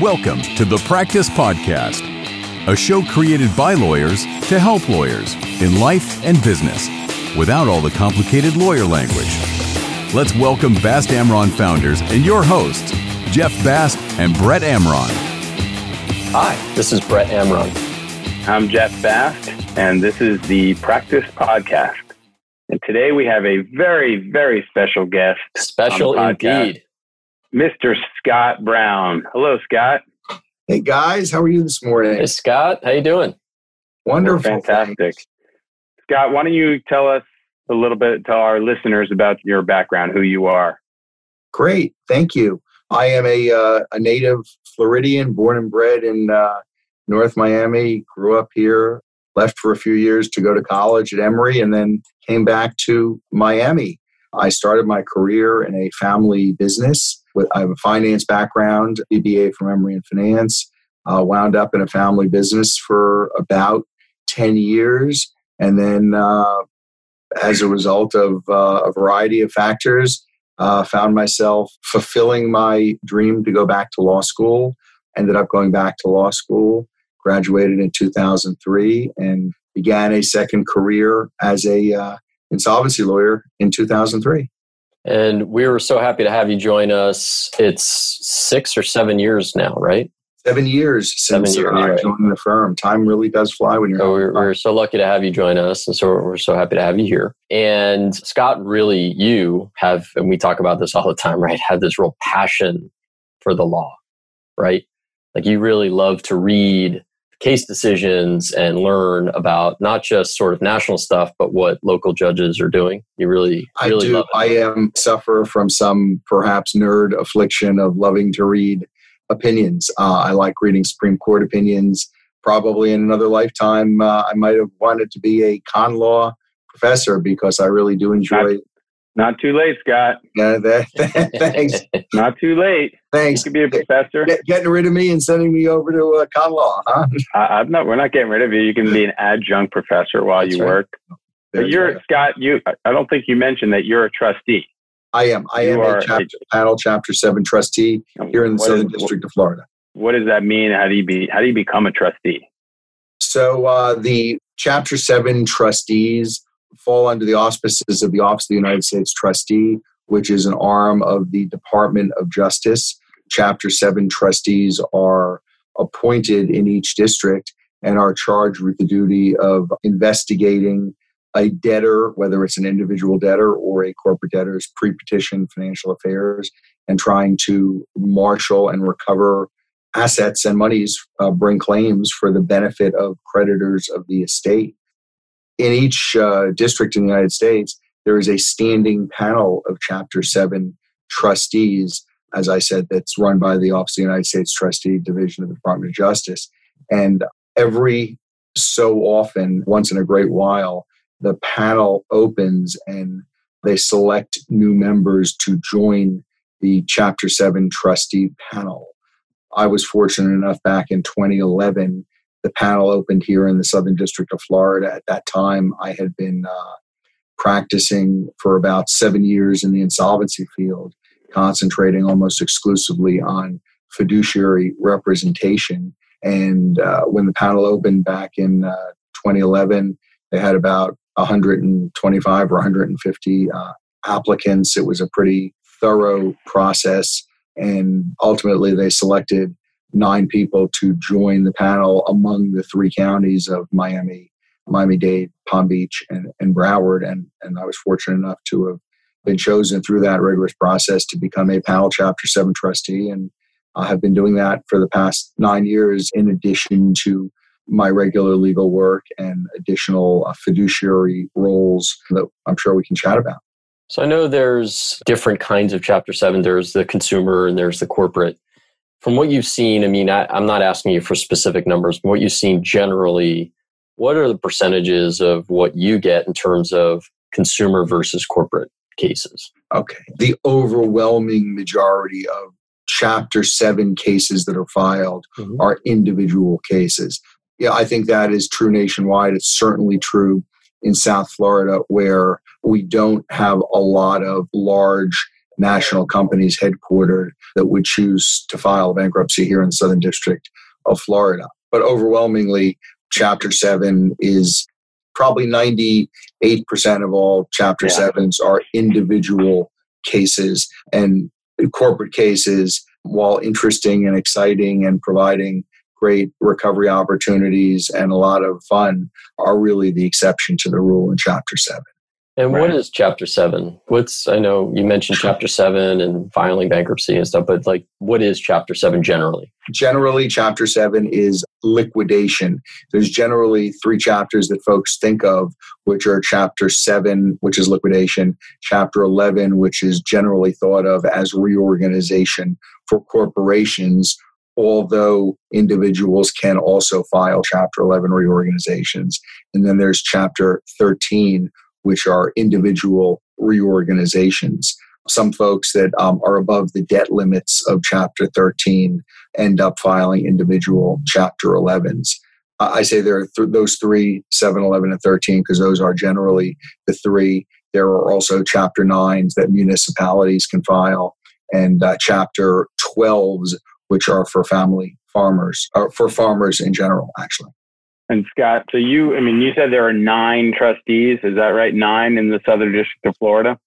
Welcome to the Practice Podcast, a show created by lawyers to help lawyers in life and business without all the complicated lawyer language. Let's welcome Bast Amron founders and your hosts, Jeff Bast and Brett Amron. Hi, this is Brett Amron. I'm Jeff Bast, and this is the Practice Podcast. And today we have a very, very special guest. Special indeed. Mr. Scott Brown. Hello, Scott. Hey guys, how are you this morning? Hey Scott, how you doing? Wonderful. We're fantastic. Scott, why don't you tell us a little bit, to our listeners about your background, who you are. Great, thank you. I am a, uh, a native Floridian, born and bred in uh, North Miami, grew up here, left for a few years to go to college at Emory, and then came back to Miami. I started my career in a family business. With, I have a finance background, BBA from Emory in finance. Uh, wound up in a family business for about 10 years. And then, uh, as a result of uh, a variety of factors, uh, found myself fulfilling my dream to go back to law school. Ended up going back to law school, graduated in 2003, and began a second career as a uh, insolvency lawyer in 2003. And we were so happy to have you join us. It's six or seven years now, right? Seven years since seven years, I right. joined the firm. Time really does fly when you're. So we're, we're, so lucky to have you join us, and so we're so happy to have you here. And Scott, really, you have, and we talk about this all the time, right? Have this real passion for the law, right? Like you really love to read case decisions and learn about not just sort of national stuff, but what local judges are doing. You really, really I do. I am suffer from some perhaps nerd affliction of loving to read opinions. Uh, I like reading Supreme Court opinions. Probably in another lifetime, uh, I might have wanted to be a con law professor because I really do enjoy not too late, Scott. Yeah, that, thanks. Not too late. Thanks. You could be a professor. Get, getting rid of me and sending me over to uh, con law, huh? I, am not. We're not getting rid of you. You can be an adjunct professor while That's you right. work. but you're right. Scott. You. I don't think you mentioned that you're a trustee. I am. I you am a, chapter, a panel Chapter Seven trustee here in the Southern is, District of Florida. What does that mean? How do you be? How do you become a trustee? So uh, the Chapter Seven trustees fall under the auspices of the Office of the United States Trustee, which is an arm of the Department of Justice. Chapter 7 trustees are appointed in each district and are charged with the duty of investigating a debtor, whether it's an individual debtor or a corporate debtor's pre petition financial affairs, and trying to marshal and recover assets and monies, uh, bring claims for the benefit of creditors of the estate in each uh, district in the United States, there is a standing panel of Chapter 7 trustees, as I said, that's run by the Office of the United States Trustee Division of the Department of Justice. And every so often, once in a great while, the panel opens and they select new members to join the Chapter 7 trustee panel. I was fortunate enough back in 2011 the panel opened here in the Southern District of Florida. At that time, I had been uh, practicing for about seven years in the insolvency field, concentrating almost exclusively on fiduciary representation. And uh, when the panel opened back in uh, 2011, they had about 125 or 150 uh, applicants. It was a pretty thorough process. And ultimately, they selected nine people to join the panel among the three counties of Miami, Miami Dade, Palm Beach, and, and Broward. And, and I was fortunate enough to have been chosen through that rigorous process to become a panel Chapter 7 trustee. And I have been doing that for the past nine years, in addition to my regular legal work and additional uh, fiduciary roles that I'm sure we can chat about. So I know there's different kinds of Chapter 7. There's the consumer and there's the corporate from what you've seen, I mean, I, am not asking you for specific numbers, but what you've seen generally, what are the percentages of what you get in terms of consumer versus corporate cases? Okay. The overwhelming majority of Chapter 7 cases that are filed mm-hmm. are individual cases. Yeah, I think that is true nationwide. It's certainly true in South Florida, where we don't have a lot of large national companies headquartered that would choose to file bankruptcy here in the Southern District of Florida. But overwhelmingly, Chapter 7 is probably 98% of all Chapter yeah. 7s are individual cases and corporate cases, while interesting and exciting and providing great recovery opportunities and a lot of fun, are really the exception to the rule in Chapter 7. And right. what is Chapter 7? What's, I know you mentioned Chapter 7 and filing bankruptcy and stuff, but like, what is Chapter 7 generally? Generally, Chapter 7 is liquidation. There's generally three chapters that folks think of, which are Chapter 7, which is liquidation, Chapter 11, which is generally thought of as reorganization for corporations, although individuals can also file Chapter 11 reorganizations. And then there's Chapter 13 which are individual reorganizations. Some folks that um, are above the debt limits of Chapter 13 end up filing individual Chapter 11s. I say there are th- those three, 7, 11, and 13, because those are generally the three. There are also Chapter 9s that municipalities can file, and uh, Chapter 12s, which are for family farmers, or for farmers in general, actually. And Scott, so you, I mean, you said there are nine trustees. Is that right? Nine in the Southern District of Florida?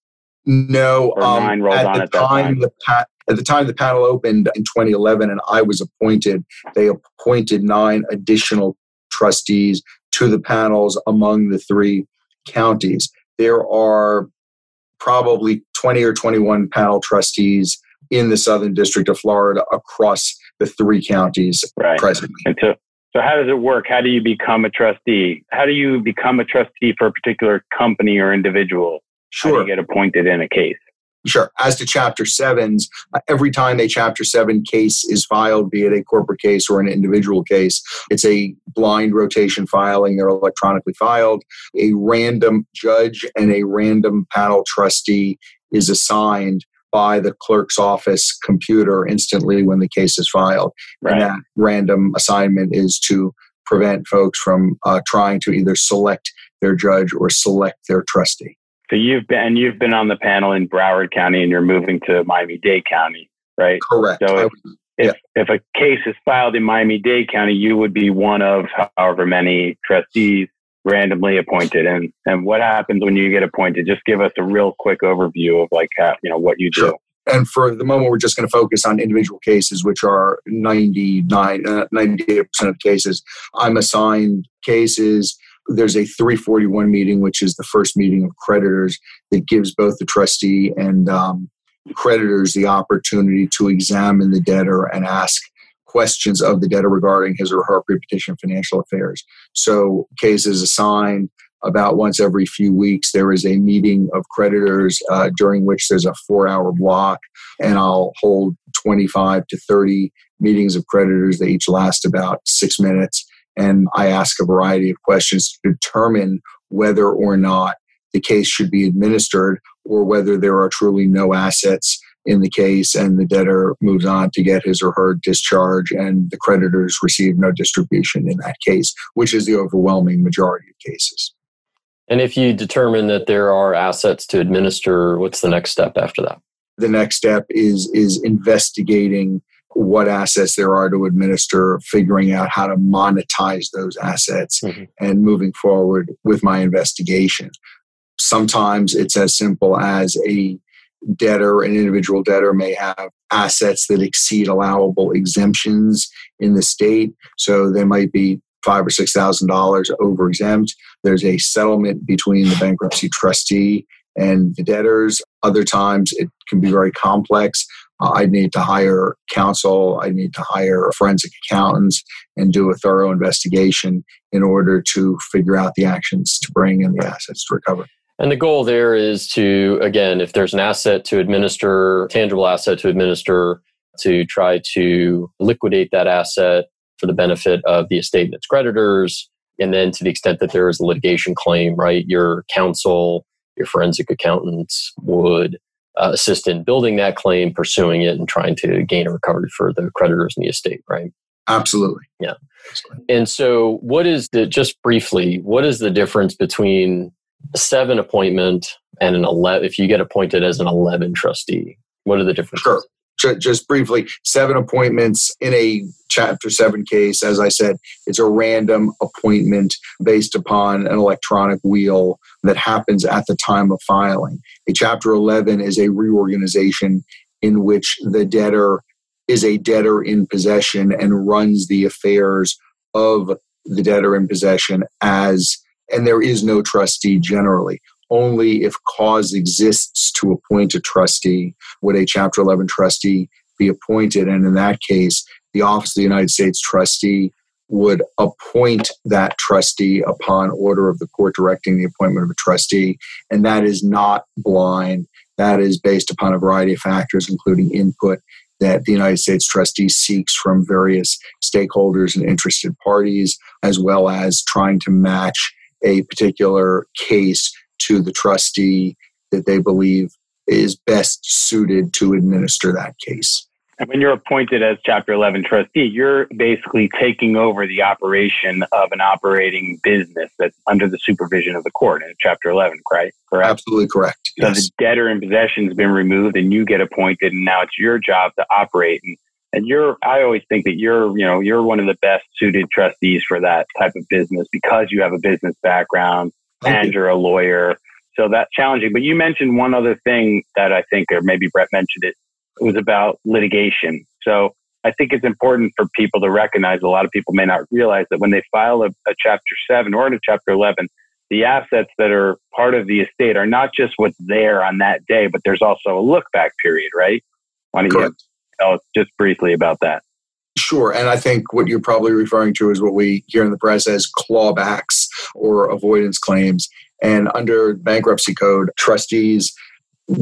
No. Um, nine rolled at on the at time, time? The pa- at the time the panel opened in 2011 and I was appointed, they appointed nine additional trustees to the panels among the three counties. There are probably 20 or 21 panel trustees in the Southern District of Florida across the three counties right. presently. And so, so how does it work? How do you become a trustee? How do you become a trustee for a particular company or individual? Sure. How do you get appointed in a case? Sure. As to Chapter 7s, uh, every time a Chapter 7 case is filed, be it a corporate case or an individual case, it's a blind rotation filing. They're electronically filed. A random judge and a random panel trustee is assigned by the clerk's office computer instantly when the case is filed. Right. And that random assignment is to prevent folks from uh, trying to either select their judge or select their trustee. So you've been you've been on the panel in Broward County, and you're moving to Miami Dade County, right? Correct. So if, if, if a case is filed in Miami Dade County, you would be one of however many trustees randomly appointed. And and what happens when you get appointed? Just give us a real quick overview of like how, you know what you do. Sure. and for the moment we're just going to focus on individual cases which are 99 uh, 98% of cases. I'm assigned cases. There's a 341 meeting which is the first meeting of creditors that gives both the trustee and um, creditors the opportunity to examine the debtor and ask questions of the debtor regarding his or her pre-petition financial affairs. So cases assigned about once every few weeks. There is a meeting of creditors uh, during which there's a four-hour block, and I'll hold 25 to 30 meetings of creditors. They each last about six minutes, and I ask a variety of questions to determine whether or not the case should be administered or whether there are truly no assets in the case and the debtor moves on to get his or her discharge and the creditors receive no distribution in that case, which is the overwhelming majority of cases. And if you determine that there are assets to administer, what's the next step after that? The next step is is investigating what assets there are to administer, figuring out how to monetize those assets, mm-hmm. and moving forward with my investigation. Sometimes it's as simple as a debtor, an individual debtor may have assets that exceed allowable exemptions in the state. So they might be five or six thousand dollars over exempt. There's a settlement between the bankruptcy trustee and the debtors. Other times it can be very complex. Uh, I need to hire counsel. I need to hire forensic accountants and do a thorough investigation in order to figure out the actions to bring and the assets to recover. And the goal there is to, again, if there's an asset to administer, tangible asset to administer, to try to liquidate that asset for the benefit of the estate and its creditors. And then to the extent that there is a litigation claim, right, your counsel, your forensic accountants would uh, assist in building that claim, pursuing it, and trying to gain a recovery for the creditors in the estate, right? Absolutely. Yeah. And so, what is the, just briefly, what is the difference between seven appointment and an 11 if you get appointed as an 11 trustee what are the differences sure just briefly, seven appointments in a Chapter 7 case. As I said, it's a random appointment based upon an electronic wheel that happens at the time of filing. A Chapter 11 is a reorganization in which the debtor is a debtor in possession and runs the affairs of the debtor in possession as, and there is no trustee generally only if cause exists to appoint a trustee would a Chapter 11 trustee be appointed. And in that case, the Office of the United States trustee would appoint that trustee upon order of the court directing the appointment of a trustee. And that is not blind. That is based upon a variety of factors, including input that the United States trustee seeks from various stakeholders and interested parties, as well as trying to match a particular case to the trustee that they believe is best suited to administer that case. And when you're appointed as Chapter 11 trustee, you're basically taking over the operation of an operating business that's under the supervision of the court in Chapter 11, right? Correct? Absolutely correct. So yes. the debtor in possession has been removed and you get appointed, and now it's your job to operate. And, and you're, I always think that you're, you know, you're one of the best suited trustees for that type of business because you have a business background Thank and you. you're a lawyer. So that's challenging. But you mentioned one other thing that I think, or maybe Brett mentioned it, it was about litigation. So I think it's important for people to recognize a lot of people may not realize that when they file a, a Chapter 7 or a Chapter 11, the assets that are part of the estate are not just what's there on that day, but there's also a look back period, right? Don't you tell us just briefly about that? Sure. And I think what you're probably referring to is what we hear in the press as clawbacks or avoidance claims. And under bankruptcy code, trustees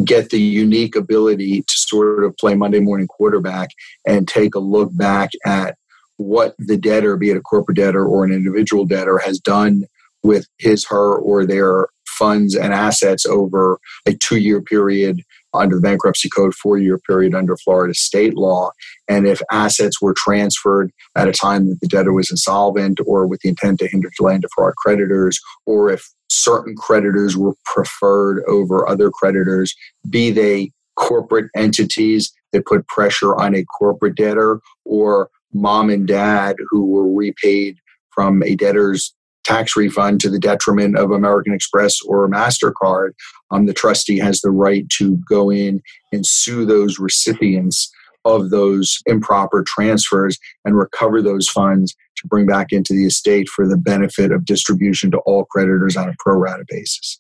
get the unique ability to sort of play Monday morning quarterback and take a look back at what the debtor, be it a corporate debtor or an individual debtor, has done with his, her, or their funds and assets over a two year period under the bankruptcy code, four year period under Florida state law. And if assets were transferred at a time that the debtor was insolvent or with the intent to hinder, delay, and defraud creditors, or if certain creditors were preferred over other creditors, be they corporate entities that put pressure on a corporate debtor or mom and dad who were repaid from a debtor's tax refund to the detriment of American Express or MasterCard, um, the trustee has the right to go in and sue those recipients of those improper transfers and recover those funds to bring back into the estate for the benefit of distribution to all creditors on a pro rata basis.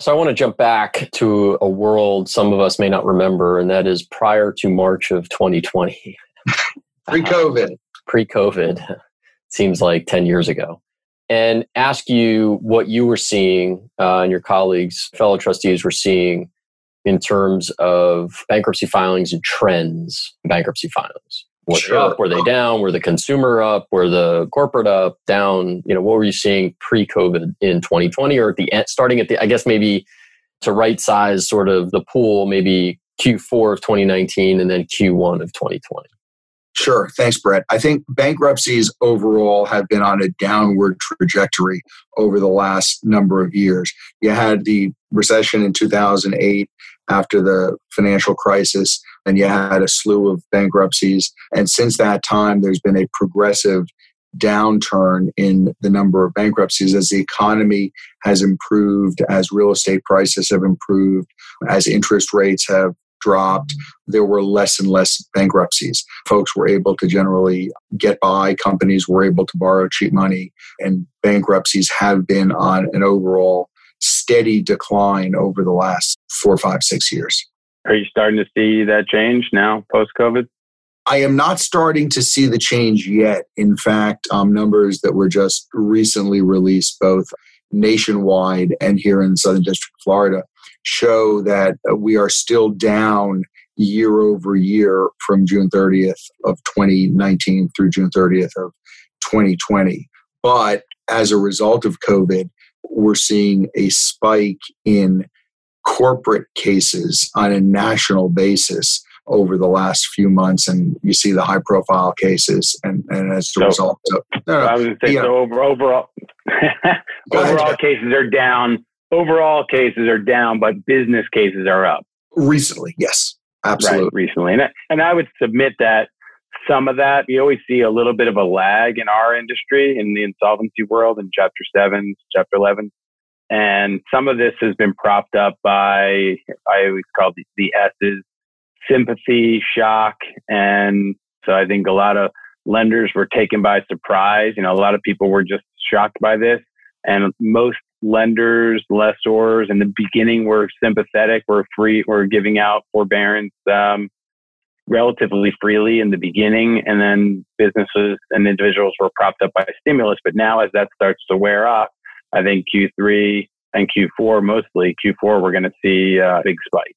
So I want to jump back to a world some of us may not remember, and that is prior to March of 2020. Pre COVID. Uh, Pre COVID. Seems like 10 years ago and ask you what you were seeing uh, and your colleagues, fellow trustees, were seeing in terms of bankruptcy filings and trends bankruptcy filings. Were sure. they up? Were they down? Were the consumer up? Were the corporate up? Down? You know, what were you seeing pre-COVID in 2020, or at the end, starting at the? I guess maybe to right size sort of the pool, maybe Q4 of 2019 and then Q1 of 2020. Sure. Thanks, Brett. I think bankruptcies overall have been on a downward trajectory over the last number of years. You had the recession in 2008 after the financial crisis, and you had a slew of bankruptcies. And since that time, there's been a progressive downturn in the number of bankruptcies as the economy has improved, as real estate prices have improved, as interest rates have dropped, there were less and less bankruptcies. Folks were able to generally get by, companies were able to borrow cheap money, and bankruptcies have been on an overall steady decline over the last four, five, six years. Are you starting to see that change now post COVID? I am not starting to see the change yet. In fact, um, numbers that were just recently released, both nationwide and here in the Southern District Florida, show that we are still down year over year from June 30th of 2019 through June 30th of 2020. But as a result of COVID, we're seeing a spike in corporate cases on a national basis over the last few months, and you see the high profile cases, and, and as a so, result, of, no, I was say, so over, overall, overall cases are down overall cases are down, but business cases are up. Recently, yes, absolutely. Right, recently. And, and I would submit that some of that, we always see a little bit of a lag in our industry, in the insolvency world, in Chapter 7, Chapter 11. And some of this has been propped up by, I always call the, the S's, sympathy, shock. And so I think a lot of lenders were taken by surprise. You know, a lot of people were just shocked by this. And most lenders, lessors in the beginning were sympathetic, were free, were giving out forbearance um, relatively freely in the beginning. And then businesses and individuals were propped up by stimulus. But now, as that starts to wear off, I think Q3 and Q4, mostly Q4, we're going to see a big spike.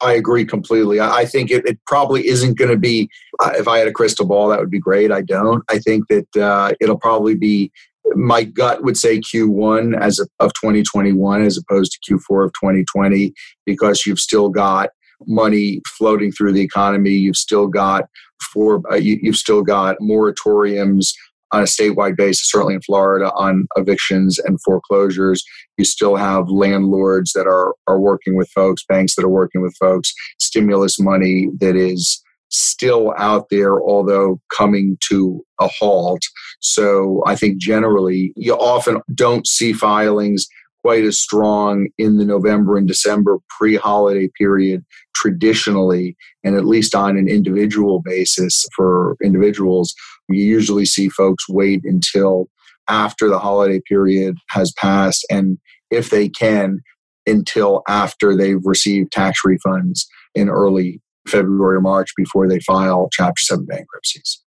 I agree completely. I think it, it probably isn't going to be, uh, if I had a crystal ball, that would be great. I don't. I think that uh, it'll probably be, my gut would say Q1 as of 2021 as opposed to Q4 of 2020 because you've still got money floating through the economy. You've still got for uh, you, you've still got moratoriums on a statewide basis, certainly in Florida, on evictions and foreclosures. You still have landlords that are, are working with folks, banks that are working with folks, stimulus money that is still out there, although coming to a halt. So I think generally you often don't see filings quite as strong in the November and December pre holiday period traditionally, and at least on an individual basis for individuals. You usually see folks wait until after the holiday period has passed, and if they can, until after they've received tax refunds in early February or March before they file Chapter 7 bankruptcies.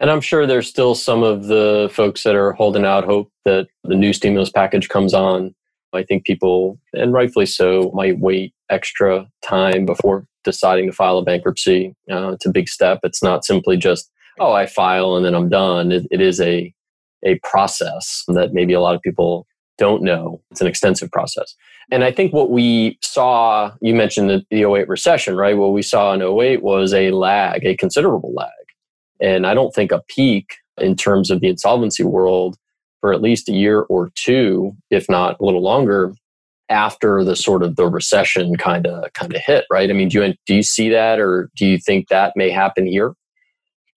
And I'm sure there's still some of the folks that are holding out hope that the new stimulus package comes on. I think people, and rightfully so, might wait extra time before deciding to file a bankruptcy. Uh, it's a big step. It's not simply just oh, I file and then I'm done. it, it is a a process that maybe a lot of people don't know. It's an extensive process. And I think what we saw, you mentioned the, the 08 recession, right? What we saw in 08 was a lag, a considerable lag. And I don't think a peak in terms of the insolvency world for at least a year or two, if not a little longer, after the sort of the recession kind of kind of hit, right? I mean, do you do you see that, or do you think that may happen here?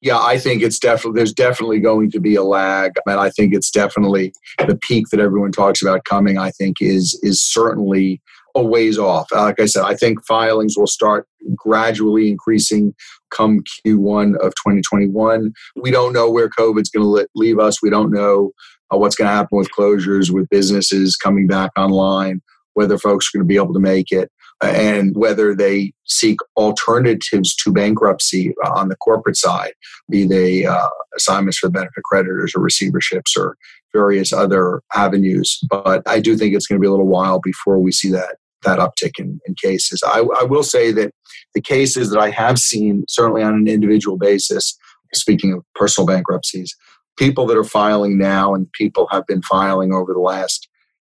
yeah, I think it's definitely there's definitely going to be a lag, and I think it's definitely the peak that everyone talks about coming. I think is is certainly a ways off. Uh, like I said, I think filings will start gradually increasing come Q1 of 2021. We don't know where COVID's going to leave us. We don't know uh, what's going to happen with closures, with businesses coming back online, whether folks are going to be able to make it and whether they seek alternatives to bankruptcy on the corporate side, be they uh, assignments for the benefit creditors or receiverships or various other avenues. But I do think it's going to be a little while before we see that that uptick in, in cases. I, I will say that the cases that I have seen, certainly on an individual basis, speaking of personal bankruptcies, people that are filing now and people have been filing over the last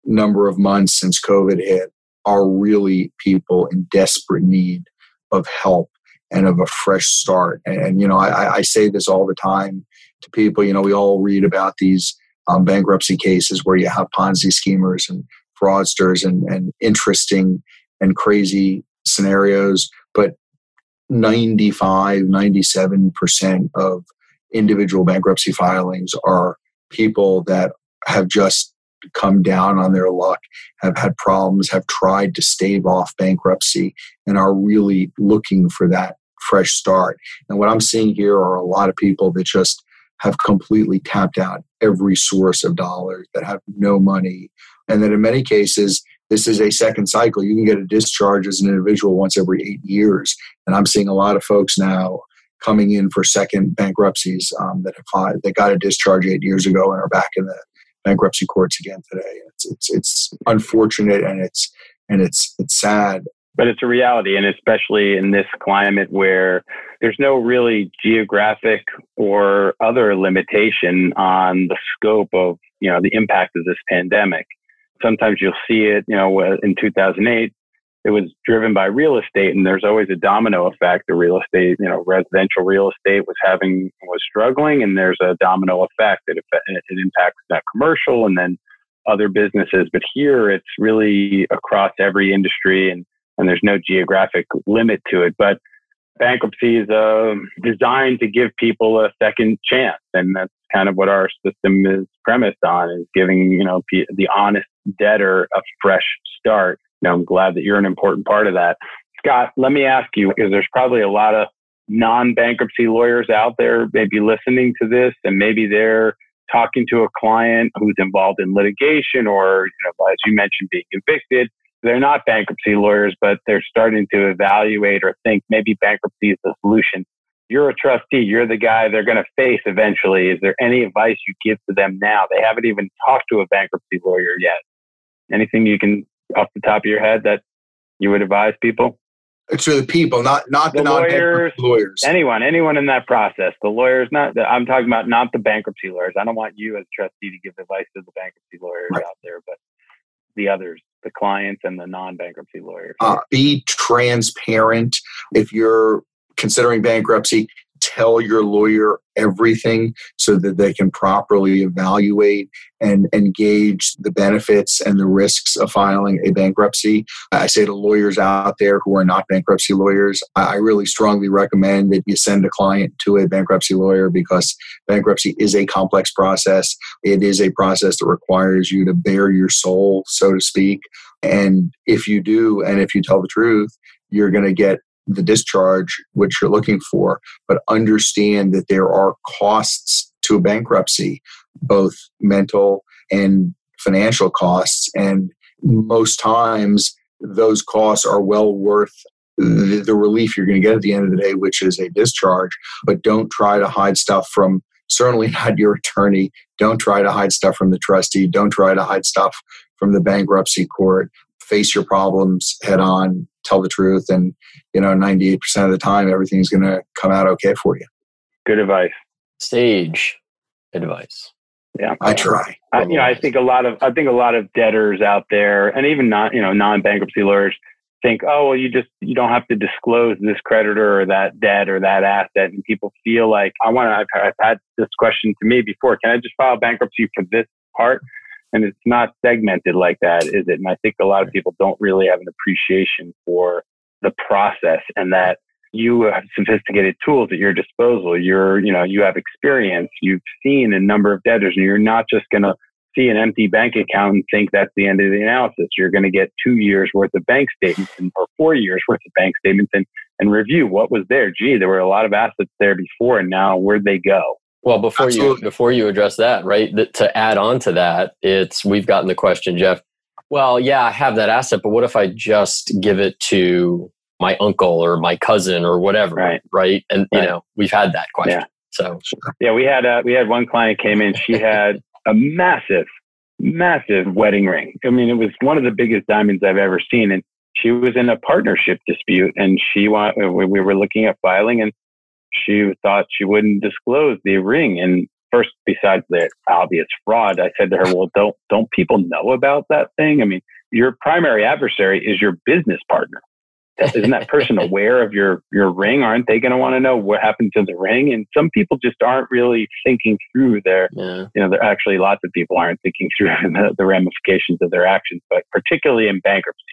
number of months since COVID hit are really people in desperate need of help and of a fresh start. And, you know, I, I say this all the time to people. You know, we all read about these um, bankruptcy cases where you have Ponzi schemers and fraudsters and, and interesting and crazy scenarios. But 95, 97% of individual bankruptcy filings are people that have just come down on their luck, have had problems, have tried to stave off bankruptcy, and are really looking for that fresh start. And what I'm seeing here are a lot of people that just have completely tapped out every source of dollars, that have no money, and that in many cases, this is a second cycle. You can get a discharge as an individual once every eight years. And I'm seeing a lot of folks now coming in for second bankruptcies um, that have that got a discharge eight years ago and are back in the bankruptcy courts again today. It's it's it's unfortunate and it's and it's it's sad. But it's a reality, and especially in this climate where there's no really geographic or other limitation on the scope of you know the impact of this pandemic. Sometimes you'll see it, you know, in 2008, it was driven by real estate and there's always a domino effect the real estate you know residential real estate was having was struggling and there's a domino effect that it, it impacts that commercial and then other businesses, but here it's really across every industry and, and there's no geographic limit to it. But bankruptcy is uh, designed to give people a second chance. And that's kind of what our system is premised on is giving, you know, the honest debtor a fresh start. Know, I'm glad that you're an important part of that. Scott, let me ask you, because there's probably a lot of non-bankruptcy lawyers out there maybe listening to this and maybe they're talking to a client who's involved in litigation or, you know, as you mentioned, being convicted. they're not bankruptcy lawyers, but they're starting to evaluate or think maybe bankruptcy is the solution. You're a trustee. You're the guy they're going to face eventually. Is there any advice you give to them now? They haven't even talked to a bankruptcy lawyer yet. Anything you can, off the top of your head, that you would advise people? To the people, not not the, the lawyers, lawyers. Anyone, anyone in that process. The lawyers, not. The, I'm talking about not the bankruptcy lawyers. I don't want you as trustee to give advice to the bankruptcy lawyers right. out there, but the others the clients and the non-bankruptcy lawyers? Uh, be transparent. If you're considering bankruptcy, tell your lawyer everything so that they can properly evaluate and engage the benefits and the risks of filing a bankruptcy. I say to lawyers out there who are not bankruptcy lawyers, I really strongly recommend that you send a client to a bankruptcy lawyer because bankruptcy is a complex process. It is a process that requires you to bare your soul, so to speak. And if you do, and if you tell the truth, you're going to get the discharge which you're looking for, but understand that there are costs to a bankruptcy, both mental and financial costs. And most times, those costs are well worth the, the relief you're going to get at the end of the day, which is a discharge. But don't try to hide stuff from certainly not your attorney. Don't try to hide stuff from the trustee. Don't try to hide stuff from the bankruptcy court. Face your problems head on tell the truth and you know 98% of the time everything's going to come out okay for you. Good advice. Sage advice. Yeah. I try. I, you know i think a lot of i think a lot of debtors out there and even not you know non-bankruptcy lawyers think oh well you just you don't have to disclose this creditor or that debt or that asset. And people feel like i want to I've, I've had this question to me before. Can i just file bankruptcy for this part and it's not segmented like that, is it? And I think a lot of people don't really have an appreciation for the process and that you have sophisticated tools at your disposal. You're, you know, you have experience. You've seen a number of debtors, and you're not just going to see an empty bank account and think that's the end of the analysis. You're going to get two years worth of bank statements and, or four years worth of bank statements and, and review what was there. Gee, there were a lot of assets there before, and now where'd they go? Well, before Absolutely. you before you address that, right? Th- to add on to that, it's we've gotten the question, Jeff. Well, yeah, I have that asset, but what if I just give it to my uncle or my cousin or whatever, right? Right, and right. you know, we've had that question. Yeah. So, yeah, we had uh, we had one client came in. She had a massive, massive wedding ring. I mean, it was one of the biggest diamonds I've ever seen, and she was in a partnership dispute, and she want we were looking at filing, and she thought she wouldn't disclose the ring. And first, besides the obvious fraud, I said to her, "Well, don't don't people know about that thing? I mean, your primary adversary is your business partner. Isn't that person aware of your your ring? Aren't they going to want to know what happened to the ring? And some people just aren't really thinking through their, yeah. you know, there actually lots of people aren't thinking through the, the ramifications of their actions, but particularly in bankruptcy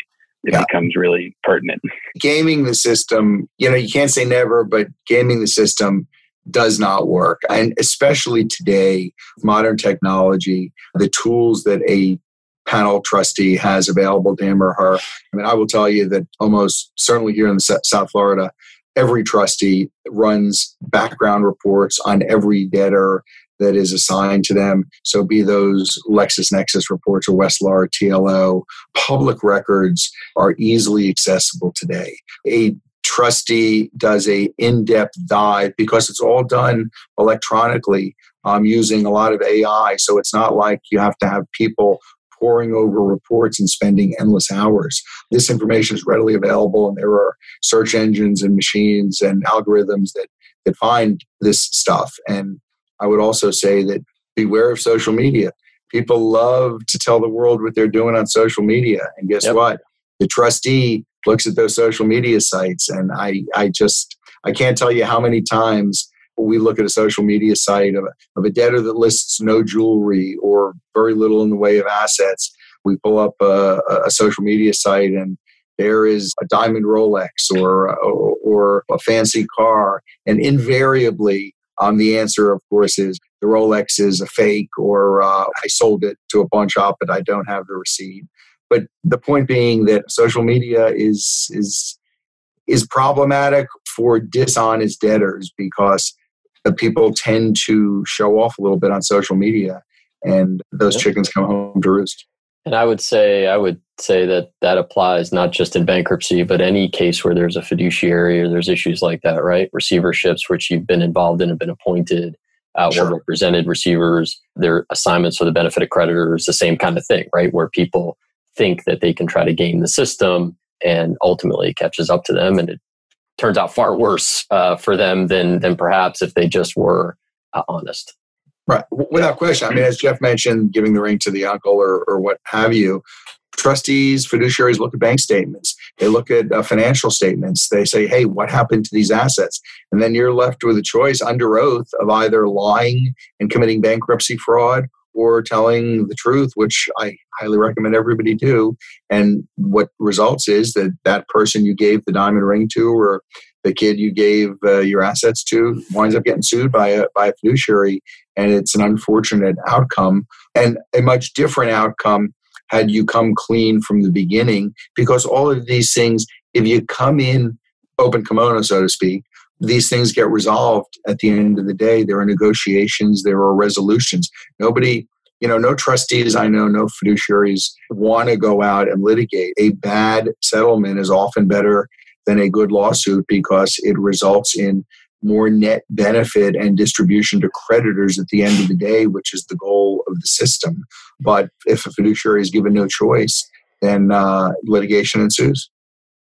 it yeah. becomes really pertinent. Gaming the system, you know, you can't say never, but gaming the system does not work. And especially today, modern technology, the tools that a panel trustee has available to him or her. I mean, I will tell you that almost certainly here in South Florida, every trustee runs background reports on every debtor that is assigned to them. So, be those LexisNexis reports or Westlaw TLO, public records are easily accessible today. A trustee does a in-depth dive because it's all done electronically um, using a lot of AI. So it's not like you have to have people poring over reports and spending endless hours. This information is readily available, and there are search engines and machines and algorithms that that find this stuff. And I would also say that beware of social media. People love to tell the world what they're doing on social media. And guess yep. what? The trustee looks at those social media sites. And I, I just, I can't tell you how many times we look at a social media site of a, of a debtor that lists no jewelry or very little in the way of assets. We pull up a, a social media site and there is a diamond Rolex or, or, or a fancy car. And invariably, um, the answer, of course, is the Rolex is a fake or uh, I sold it to a pawn shop, but I don't have the receipt. But the point being that social media is is is problematic for dishonest debtors because the people tend to show off a little bit on social media, and those chickens come home to roost. And I would say I would say that that applies not just in bankruptcy, but any case where there's a fiduciary or there's issues like that, right? Receiverships, which you've been involved in, have been appointed, uh, sure. or represented receivers, their assignments for the benefit of creditors, the same kind of thing, right? Where people think that they can try to game the system and ultimately catches up to them and it turns out far worse uh, for them than than perhaps if they just were uh, honest right. Without question. I mean as jeff mentioned giving the ring to the uncle or, or what have you trustees fiduciaries look at bank statements. They look at uh, financial statements. They say hey what happened to these assets? And then you're left with a choice under oath of either lying and committing bankruptcy fraud or telling the truth, which I highly recommend everybody do. And what results is that that person you gave the diamond ring to, or the kid you gave uh, your assets to, winds up getting sued by a by a fiduciary, and it's an unfortunate outcome and a much different outcome had you come clean from the beginning. Because all of these things, if you come in open kimono, so to speak, these things get resolved at the end of the day. There are negotiations, there are resolutions. Nobody, you know, no trustees I know, no fiduciaries want to go out and litigate. A bad settlement is often better than a good lawsuit because it results in more net benefit and distribution to creditors at the end of the day, which is the goal of the system. But if a fiduciary is given no choice, then uh, litigation ensues.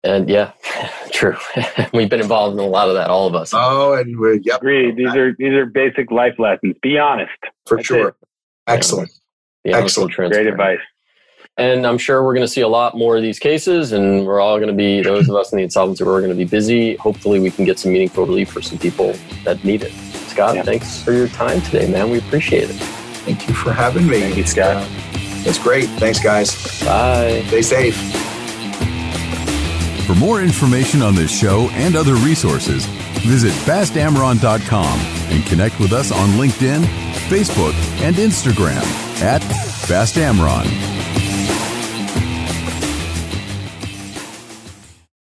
And yeah, true. We've been involved in a lot of that, all of us. Oh, and we're yep. Agree. These are these are basic life lessons. Be honest. For That's sure. It. Excellent. Yeah. Excellent. Great advice. And I'm sure we're going to see a lot more of these cases, and we're all going to be those of us in the insolvency. We're going to be busy. Hopefully, we can get some meaningful relief for some people that need it. Scott, yeah. thanks for your time today, man. We appreciate it. Thank you for having me. Thank you, Scott. Uh, that's great. Thanks, guys. Bye. Stay safe. For more information on this show and other resources, visit bastamron.com and connect with us on LinkedIn, Facebook, and Instagram at bastamron.